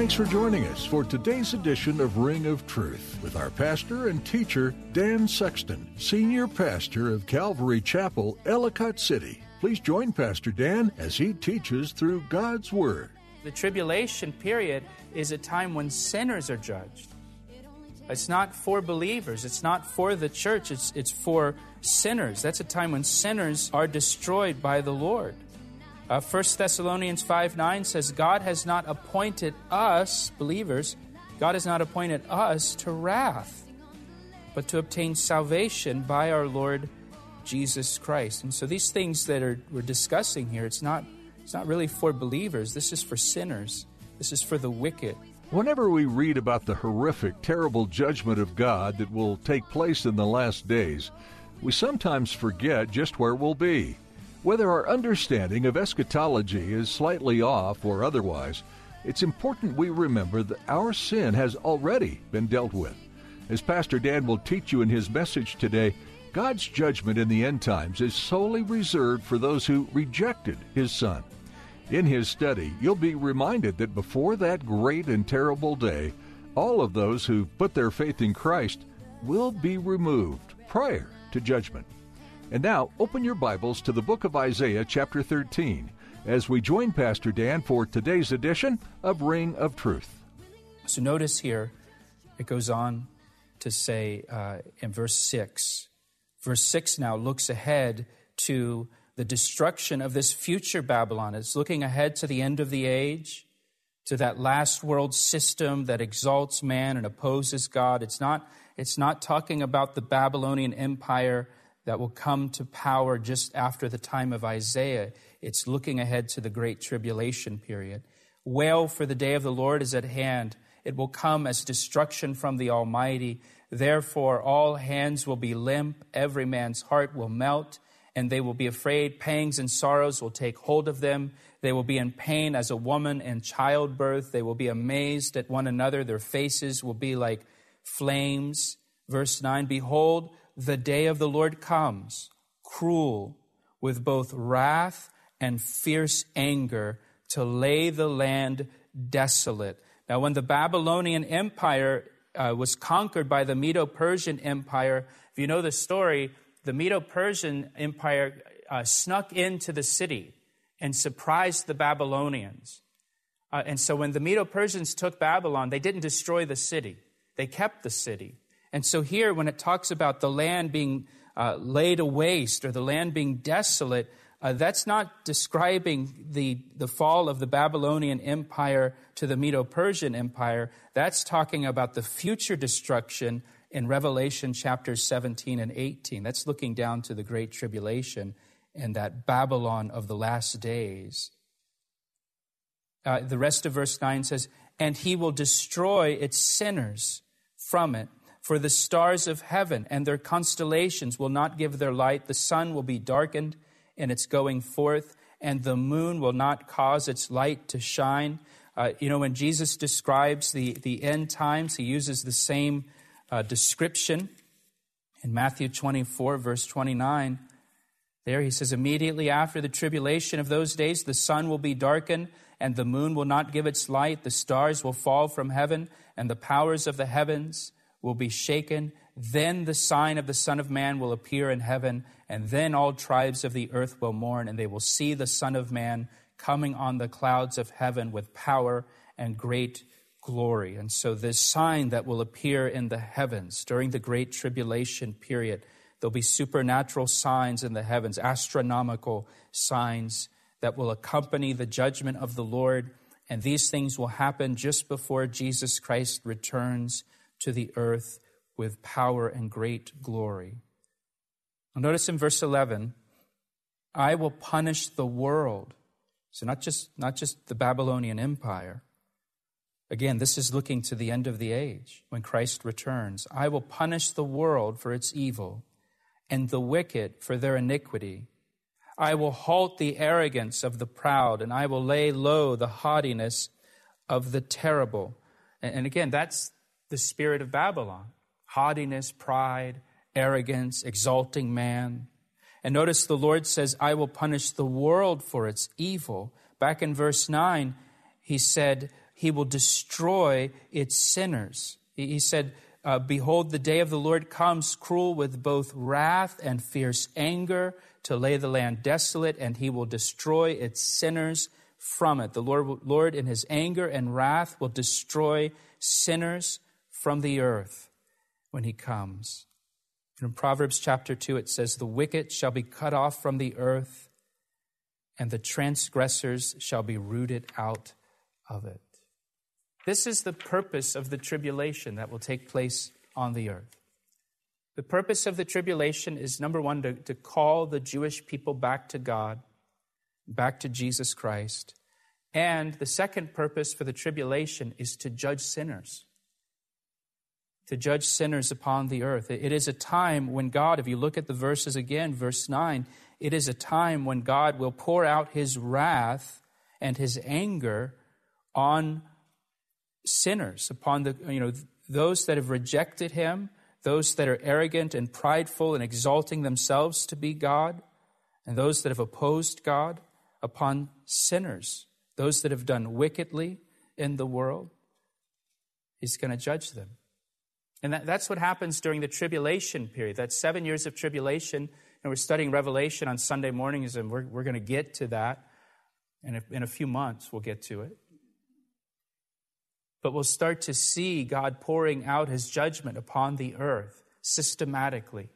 Thanks for joining us for today's edition of Ring of Truth with our pastor and teacher, Dan Sexton, senior pastor of Calvary Chapel, Ellicott City. Please join Pastor Dan as he teaches through God's Word. The tribulation period is a time when sinners are judged. It's not for believers, it's not for the church, it's, it's for sinners. That's a time when sinners are destroyed by the Lord. Uh, 1 Thessalonians 5 9 says, God has not appointed us, believers, God has not appointed us to wrath, but to obtain salvation by our Lord Jesus Christ. And so these things that are, we're discussing here, it's not, it's not really for believers. This is for sinners. This is for the wicked. Whenever we read about the horrific, terrible judgment of God that will take place in the last days, we sometimes forget just where we'll be. Whether our understanding of eschatology is slightly off or otherwise, it's important we remember that our sin has already been dealt with. As Pastor Dan will teach you in his message today, God's judgment in the end times is solely reserved for those who rejected his Son. In his study, you'll be reminded that before that great and terrible day, all of those who put their faith in Christ will be removed prior to judgment. And now, open your Bibles to the book of Isaiah, chapter 13, as we join Pastor Dan for today's edition of Ring of Truth. So notice here, it goes on to say uh, in verse 6. Verse 6 now looks ahead to the destruction of this future Babylon. It's looking ahead to the end of the age, to that last world system that exalts man and opposes God. It's not, it's not talking about the Babylonian Empire that will come to power just after the time of Isaiah. It's looking ahead to the great tribulation period. Wail, for the day of the Lord is at hand. It will come as destruction from the Almighty. Therefore, all hands will be limp, every man's heart will melt, and they will be afraid. Pangs and sorrows will take hold of them. They will be in pain as a woman in childbirth. They will be amazed at one another. Their faces will be like flames. Verse 9 Behold, the day of the Lord comes, cruel, with both wrath and fierce anger, to lay the land desolate. Now, when the Babylonian Empire uh, was conquered by the Medo Persian Empire, if you know the story, the Medo Persian Empire uh, snuck into the city and surprised the Babylonians. Uh, and so when the Medo Persians took Babylon, they didn't destroy the city, they kept the city. And so here, when it talks about the land being uh, laid waste or the land being desolate, uh, that's not describing the, the fall of the Babylonian Empire to the Medo Persian Empire. That's talking about the future destruction in Revelation chapters 17 and 18. That's looking down to the Great Tribulation and that Babylon of the last days. Uh, the rest of verse 9 says, And he will destroy its sinners from it. For the stars of heaven and their constellations will not give their light. The sun will be darkened in its going forth, and the moon will not cause its light to shine. Uh, you know, when Jesus describes the, the end times, he uses the same uh, description in Matthew 24, verse 29. There he says, Immediately after the tribulation of those days, the sun will be darkened, and the moon will not give its light, the stars will fall from heaven, and the powers of the heavens will be shaken. Then the sign of the Son of Man will appear in heaven, and then all tribes of the earth will mourn, and they will see the Son of Man coming on the clouds of heaven with power and great glory. And so, this sign that will appear in the heavens during the great tribulation period, there'll be supernatural signs in the heavens, astronomical signs that will accompany the judgment of the Lord. And these things will happen just before Jesus Christ returns to the earth with power and great glory. Notice in verse 11, I will punish the world. So not just, not just the Babylonian Empire. Again, this is looking to the end of the age when Christ returns. I will punish the world for its evil and the wicked for their iniquity. I will halt the arrogance of the proud, and I will lay low the haughtiness of the terrible. And again, that's the spirit of Babylon haughtiness, pride, arrogance, exalting man. And notice the Lord says, I will punish the world for its evil. Back in verse 9, he said, He will destroy its sinners. He said, uh, Behold, the day of the Lord comes cruel with both wrath and fierce anger to lay the land desolate, and he will destroy its sinners from it. The Lord, Lord, in his anger and wrath, will destroy sinners from the earth when he comes. In Proverbs chapter 2, it says, The wicked shall be cut off from the earth, and the transgressors shall be rooted out of it. This is the purpose of the tribulation that will take place on the earth. The purpose of the tribulation is number one, to, to call the Jewish people back to God, back to Jesus Christ. And the second purpose for the tribulation is to judge sinners to judge sinners upon the earth. It is a time when God, if you look at the verses again, verse 9, it is a time when God will pour out his wrath and his anger on sinners, upon the, you know, those that have rejected him, those that are arrogant and prideful and exalting themselves to be God, and those that have opposed God, upon sinners, those that have done wickedly in the world. He's going to judge them. And that, that's what happens during the tribulation period. That seven years of tribulation. And we're studying Revelation on Sunday mornings, and we're, we're going to get to that. And in, in a few months, we'll get to it. But we'll start to see God pouring out his judgment upon the earth systematically.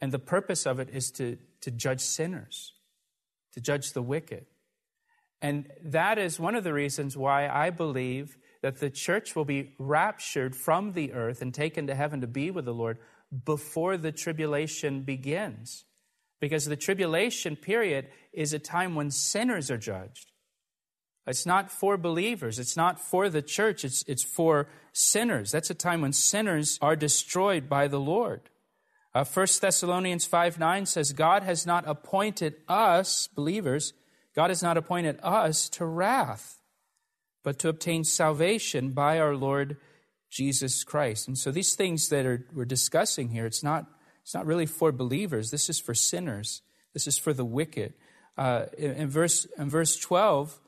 And the purpose of it is to, to judge sinners, to judge the wicked. And that is one of the reasons why I believe that the church will be raptured from the earth and taken to heaven to be with the Lord before the tribulation begins. Because the tribulation period is a time when sinners are judged. It's not for believers. It's not for the church. It's, it's for sinners. That's a time when sinners are destroyed by the Lord. Uh, 1 Thessalonians 5 9 says, God has not appointed us, believers, God has not appointed us to wrath, but to obtain salvation by our Lord Jesus Christ. And so these things that are, we're discussing here, it's not, it's not really for believers. This is for sinners. This is for the wicked. Uh, in, in, verse, in verse 12,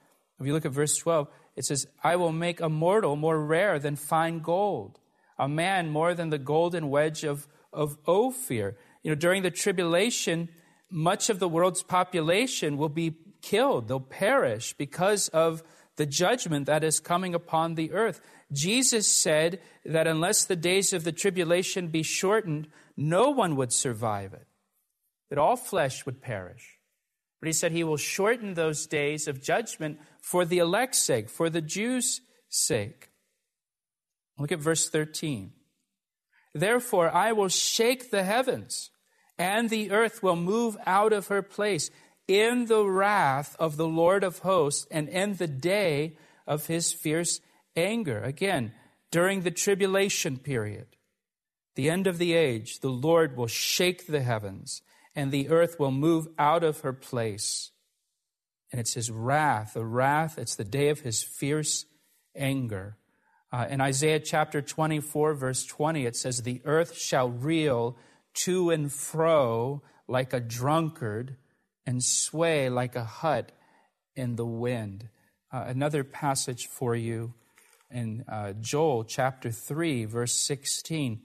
if you look at verse 12, it says, I will make a mortal more rare than fine gold, a man more than the golden wedge of, of Ophir. You know, during the tribulation, much of the world's population will be killed. They'll perish because of the judgment that is coming upon the earth. Jesus said that unless the days of the tribulation be shortened, no one would survive it, that all flesh would perish. But he said he will shorten those days of judgment for the elect's sake, for the Jews' sake. Look at verse 13. Therefore, I will shake the heavens, and the earth will move out of her place in the wrath of the Lord of hosts and in the day of his fierce anger. Again, during the tribulation period, the end of the age, the Lord will shake the heavens and the earth will move out of her place. And it's his wrath, the wrath, it's the day of his fierce anger. Uh, in Isaiah chapter 24, verse 20, it says, The earth shall reel to and fro like a drunkard and sway like a hut in the wind. Uh, another passage for you in uh, Joel chapter 3, verse 16.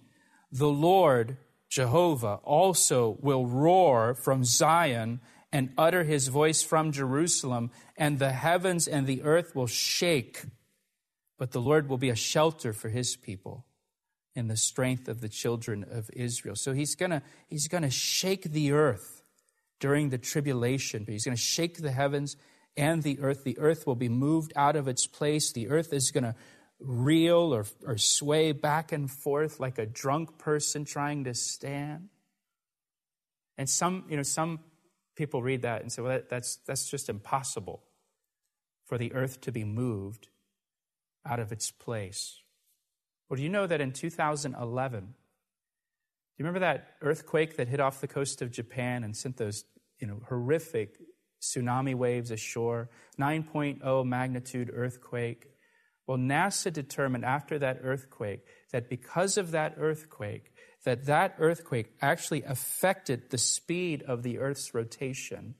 The Lord, Jehovah, also will roar from Zion and utter his voice from Jerusalem, and the heavens and the earth will shake. But the Lord will be a shelter for his people in the strength of the children of Israel. So he's going to he's going to shake the earth during the tribulation. But he's going to shake the heavens and the earth. The earth will be moved out of its place. The earth is going to reel or, or sway back and forth like a drunk person trying to stand. And some, you know, some people read that and say, well, that, that's, that's just impossible for the earth to be moved out of its place. Well, do you know that in 2011, do you remember that earthquake that hit off the coast of Japan and sent those you know, horrific tsunami waves ashore? 9.0 magnitude earthquake. Well, NASA determined after that earthquake that because of that earthquake, that that earthquake actually affected the speed of the Earth's rotation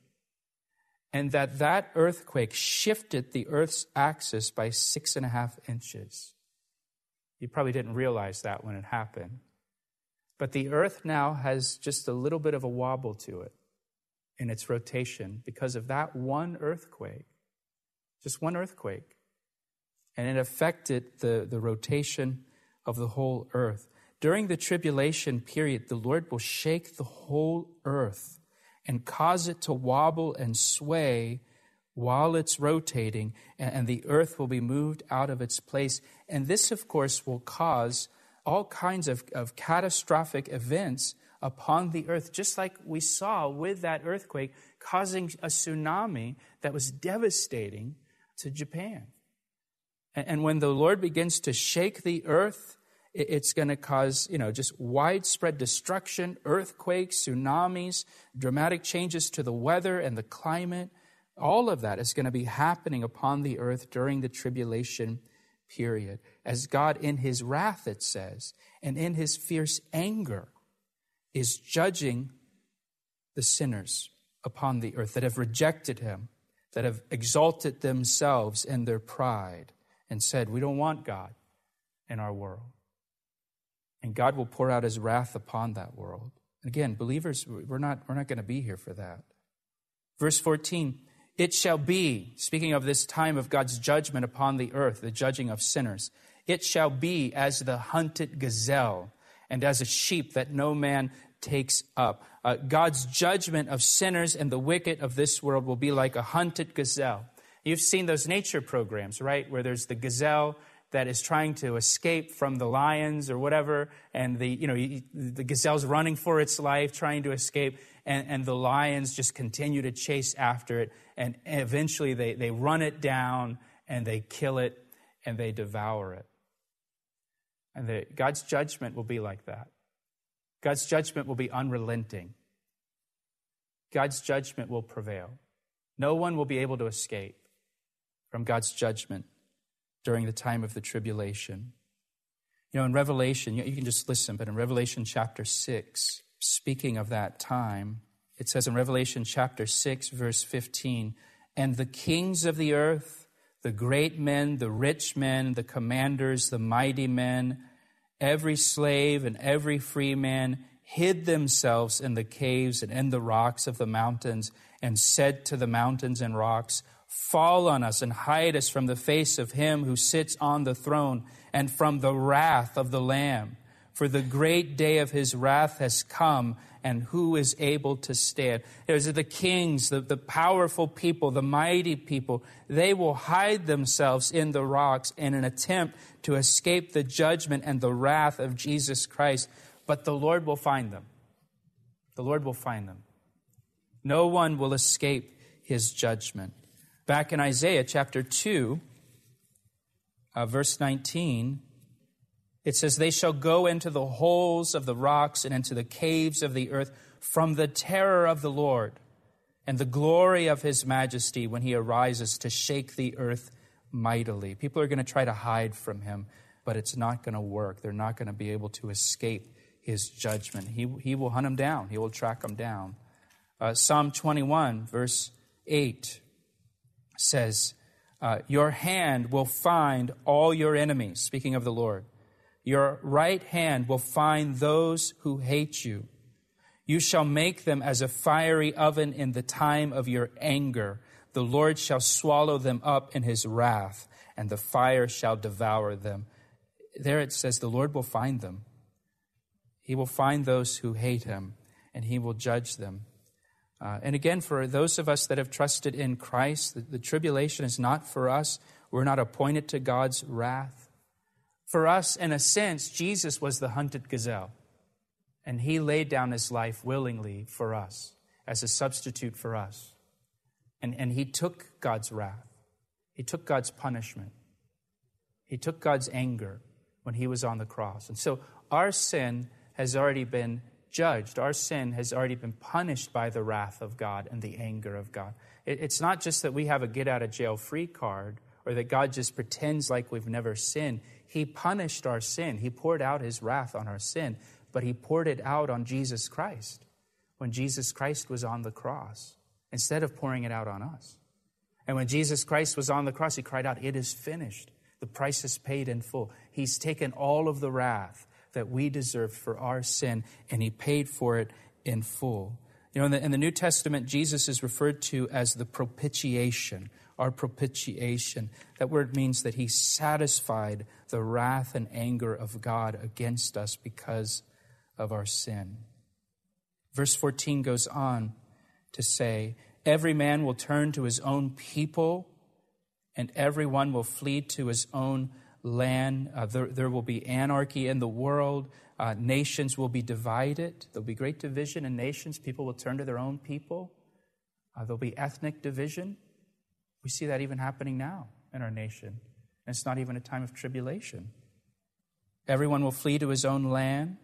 and that that earthquake shifted the Earth's axis by six and a half inches. You probably didn't realize that when it happened. But the Earth now has just a little bit of a wobble to it in its rotation because of that one earthquake. Just one earthquake. And it affected the, the rotation of the whole earth. During the tribulation period, the Lord will shake the whole earth and cause it to wobble and sway while it's rotating, and the earth will be moved out of its place. And this, of course, will cause all kinds of, of catastrophic events upon the earth, just like we saw with that earthquake, causing a tsunami that was devastating to Japan. And, and when the Lord begins to shake the earth, it's going to cause, you know, just widespread destruction, earthquakes, tsunamis, dramatic changes to the weather and the climate. All of that is going to be happening upon the earth during the tribulation period. As God, in his wrath, it says, and in his fierce anger, is judging the sinners upon the earth that have rejected him, that have exalted themselves in their pride and said, We don't want God in our world. And God will pour out his wrath upon that world. And again, believers, we're not, we're not going to be here for that. Verse 14, it shall be, speaking of this time of God's judgment upon the earth, the judging of sinners, it shall be as the hunted gazelle and as a sheep that no man takes up. Uh, God's judgment of sinners and the wicked of this world will be like a hunted gazelle. You've seen those nature programs, right? Where there's the gazelle that is trying to escape from the lions or whatever, and the, you know, the gazelle's running for its life, trying to escape, and, and the lions just continue to chase after it, and eventually they, they run it down, and they kill it, and they devour it. And the, God's judgment will be like that. God's judgment will be unrelenting. God's judgment will prevail. No one will be able to escape from God's judgment during the time of the tribulation. You know, in Revelation, you can just listen, but in Revelation chapter 6, speaking of that time, it says in Revelation chapter 6, verse 15, and the kings of the earth, the great men, the rich men, the commanders, the mighty men, every slave and every free man hid themselves in the caves and in the rocks of the mountains and said to the mountains and rocks, Fall on us and hide us from the face of him who sits on the throne and from the wrath of the Lamb. For the great day of his wrath has come, and who is able to stand? There's the kings, the, the powerful people, the mighty people. They will hide themselves in the rocks in an attempt to escape the judgment and the wrath of Jesus Christ. But the Lord will find them. The Lord will find them. No one will escape his judgment. Back in Isaiah chapter 2, uh, verse 19, it says, They shall go into the holes of the rocks and into the caves of the earth from the terror of the Lord and the glory of his majesty when he arises to shake the earth mightily. People are going to try to hide from him, but it's not going to work. They're not going to be able to escape his judgment. He, he will hunt them down, he will track them down. Uh, Psalm 21, verse 8 says, uh, Your hand will find all your enemies, speaking of the Lord. Your right hand will find those who hate you. You shall make them as a fiery oven in the time of your anger. The Lord shall swallow them up in his wrath, and the fire shall devour them. There it says, The Lord will find them. He will find those who hate him, and he will judge them. Uh, and again, for those of us that have trusted in Christ, the, the tribulation is not for us. We're not appointed to God's wrath. For us, in a sense, Jesus was the hunted gazelle, and he laid down his life willingly for us as a substitute for us. And, and he took God's wrath, he took God's punishment, he took God's anger when he was on the cross. And so our sin has already been judged. Our sin has already been punished by the wrath of God and the anger of God. It, it's not just that we have a get out of jail free card or that God just pretends like we've never sinned. He punished our sin, He poured out His wrath on our sin, but He poured it out on Jesus Christ when Jesus Christ was on the cross instead of pouring it out on us. And when Jesus Christ was on the cross, He cried out, It is finished. The price is paid in full. He's taken all of the wrath that we deserved for our sin, and He paid for it in full. You know, in the, in the New Testament, Jesus is referred to as the propitiation, our propitiation. That word means that He satisfied the wrath and anger of God against us because of our sin. Verse 14 goes on to say, Every man will turn to his own people, and everyone will flee to his own land. Uh, there, there, will be anarchy in the world. Uh, nations will be divided. There'll be great division in nations. People will turn to their own people. Uh, there'll be ethnic division. We see that even happening now in our nation. And it's not even a time of tribulation. Everyone will flee to his own land.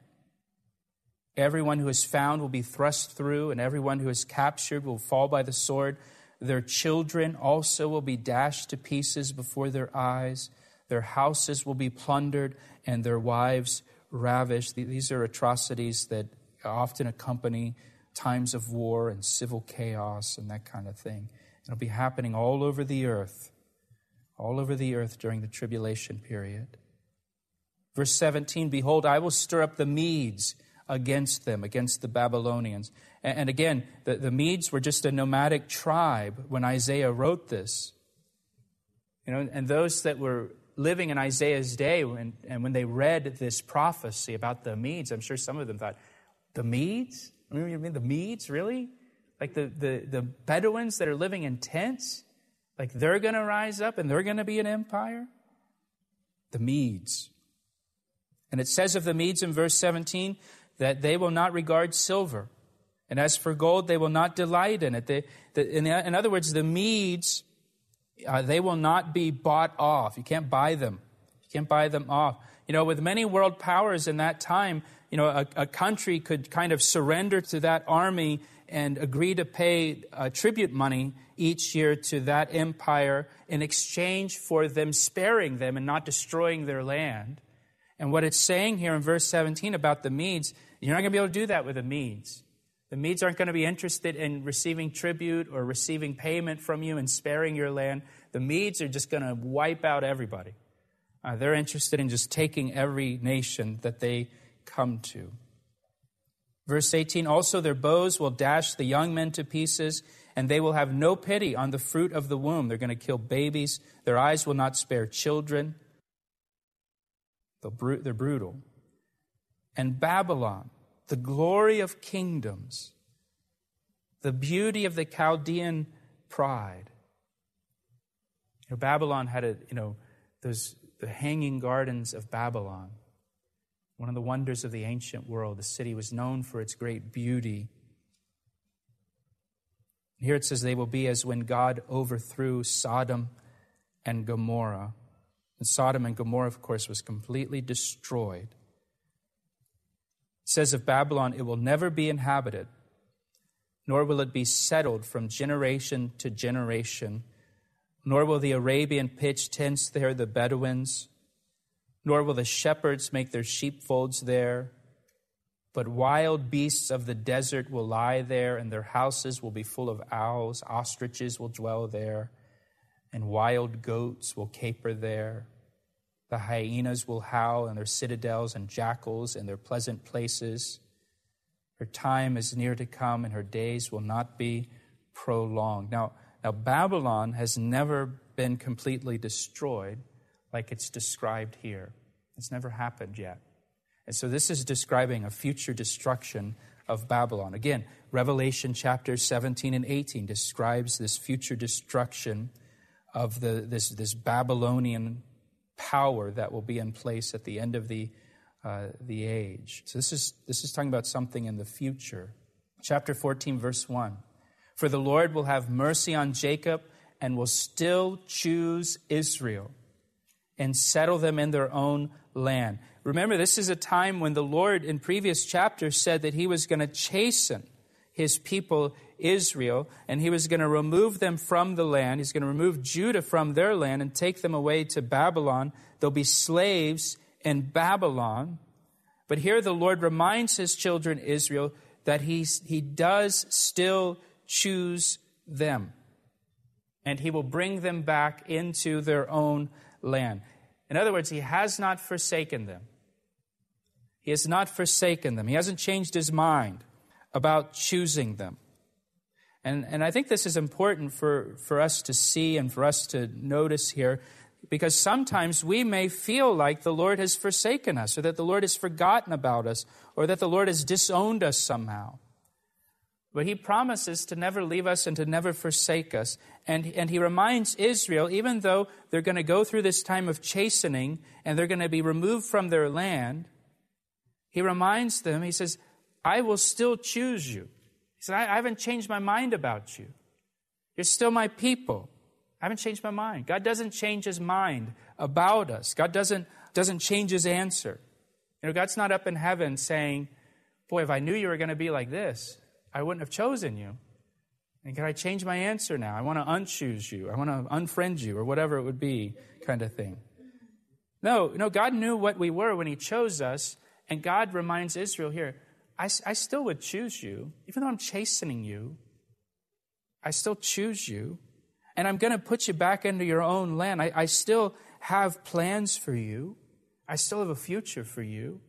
Everyone who is found will be thrust through, and everyone who is captured will fall by the sword. Their children also will be dashed to pieces before their eyes. Their houses will be plundered, and their wives ravished. These are atrocities that often accompany times of war and civil chaos and that kind of thing. It'll be happening all over the earth, all over the earth during the tribulation period. Verse 17 Behold, I will stir up the Medes against them, against the Babylonians. And, again, the, the Medes were just a nomadic tribe when Isaiah wrote this. You know, and those that were living in Isaiah's day, when, and when they read this prophecy about the Medes, I'm sure some of them thought, the Medes? I mean, the Medes, really? Like the, the, the Bedouins that are living in tents? Like they're going to rise up and they're going to be an empire? The Medes. And it says of the Medes in verse 17 that they will not regard silver. And as for gold, they will not delight in it. They, the, in, in, other words, the Medes, uh, they will not be bought off. You can't buy them. You can't buy them off. You know, with many world powers in that time, you know, a, a country could kind of surrender to that army and agree to pay uh, tribute money each year to that empire in exchange for them sparing them and not destroying their land. And what it's saying here in verse 17 about the Medes you're not going to be able to do that with the Medes. The Medes aren't going to be interested in receiving tribute or receiving payment from you and sparing your land. The Medes are just going to wipe out everybody. Uh, they're interested in just taking every nation that they come to. Verse 18 Also, their bows will dash the young men to pieces, and they will have no pity on the fruit of the womb. They're going to kill babies. Their eyes will not spare children. They're brutal. And Babylon the glory of kingdoms, the beauty of the Chaldean pride. You know, Babylon had a, you know, those the hanging gardens of Babylon, one of the wonders of the ancient world. The city was known for its great beauty. Here it says they will be as when God overthrew Sodom and Gomorrah. And Sodom and Gomorrah, of course, was completely destroyed. It says of Babylon, it will never be inhabited, nor will it be settled from generation to generation, nor will the Arabian pitch tents there the Bedouins, nor will the shepherds make their sheepfolds there. But wild beasts of the desert will lie there, and their houses will be full of owls. Ostriches will dwell there, and wild goats will caper there. The hyenas will howl in their citadels and jackals in their pleasant places. Her time is near to come, and her days will not be prolonged. Now, now Babylon has never been completely destroyed like it's described here. It's never happened yet. And so this is describing a future destruction of Babylon. Again, Revelation chapter 17 and 18 describes this future destruction of the, this, this Babylonian power that will be in place at the end of the, uh, the age. So this is, this is talking about something in the future. Chapter 14, verse 1. For the Lord will have mercy on Jacob and will still choose Israel and settle them in their own land. Remember, this is a time when the Lord in previous chapters said that he was going to chasten his people Israel and he was going to remove them from the land. He's going to remove Judah from their land and take them away to Babylon. They'll be slaves in Babylon. But here the Lord reminds his children Israel that he's, he does still choose them. And he will bring them back into their own land. In other words, he has not forsaken them. He has not forsaken them. He hasn't changed his mind about choosing them. And, and I think this is important for, for us to see and for us to notice here because sometimes we may feel like the Lord has forsaken us or that the Lord has forgotten about us or that the Lord has disowned us somehow. But he promises to never leave us and to never forsake us. And, and he reminds Israel, even though they're going to go through this time of chastening and they're going to be removed from their land, he reminds them, he says, I will still choose you. He said, I, I haven't changed my mind about you. You're still my people. I haven't changed my mind. God doesn't change his mind about us. God doesn't, doesn't change his answer. You know, God's not up in heaven saying, Boy, if I knew you were going to be like this, I wouldn't have chosen you. And can I change my answer now? I want to unchoose you. I want to unfriend you, or whatever it would be, kind of thing. No, no, God knew what we were when He chose us, and God reminds Israel here, I, I still would choose you, even though I'm chastening you. I still choose you, and I'm going to put you back into your own land. I, I still have plans for you. I still have a future for you.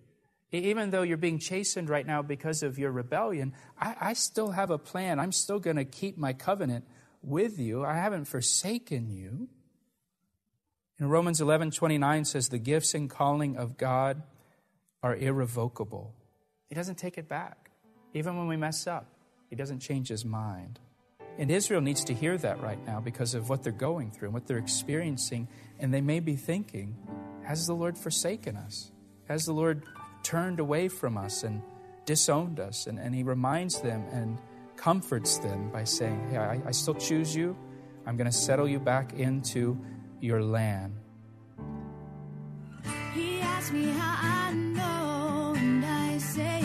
Even though you're being chastened right now because of your rebellion, I, I still have a plan. I'm still going to keep my covenant with you. I haven't forsaken you. In Romans 11 29 says, The gifts and calling of God are irrevocable. He doesn't take it back. Even when we mess up, He doesn't change His mind. And Israel needs to hear that right now because of what they're going through and what they're experiencing. And they may be thinking, Has the Lord forsaken us? Has the Lord turned away from us and disowned us. And, and he reminds them and comforts them by saying, Hey, I, I still choose you. I'm going to settle you back into your land. He asked me how I know, and I say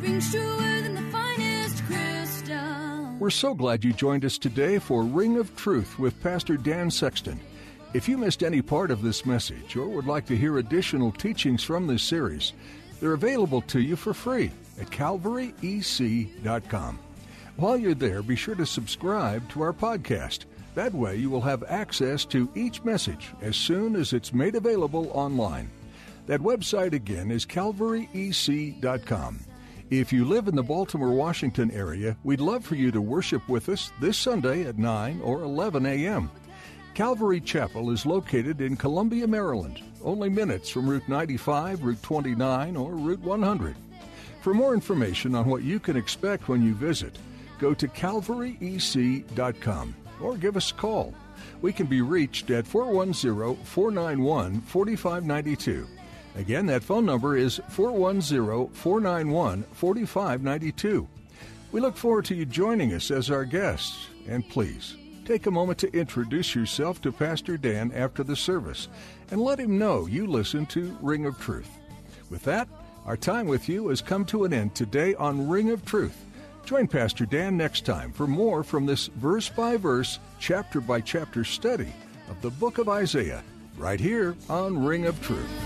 rings truer than the finest crystal. We're so glad you joined us today for Ring of Truth with Pastor Dan Sexton. If you missed any part of this message or would like to hear additional teachings from this series, they're available to you for free at calvaryec.com. While you're there, be sure to subscribe to our podcast. That way, you will have access to each message as soon as it's made available online. That website again is calvaryec.com. If you live in the Baltimore, Washington area, we'd love for you to worship with us this Sunday at 9 or 11 a.m. Calvary Chapel is located in Columbia, Maryland, only minutes from Route 95, Route 29, or Route 100. For more information on what you can expect when you visit, go to calvaryec.com or give us a call. We can be reached at 410 491 4592. Again, that phone number is 410 491 4592. We look forward to you joining us as our guests, and please take a moment to introduce yourself to Pastor Dan after the service and let him know you listen to Ring of Truth. With that, our time with you has come to an end today on Ring of Truth. Join Pastor Dan next time for more from this verse by verse, chapter by chapter study of the book of Isaiah, right here on Ring of Truth.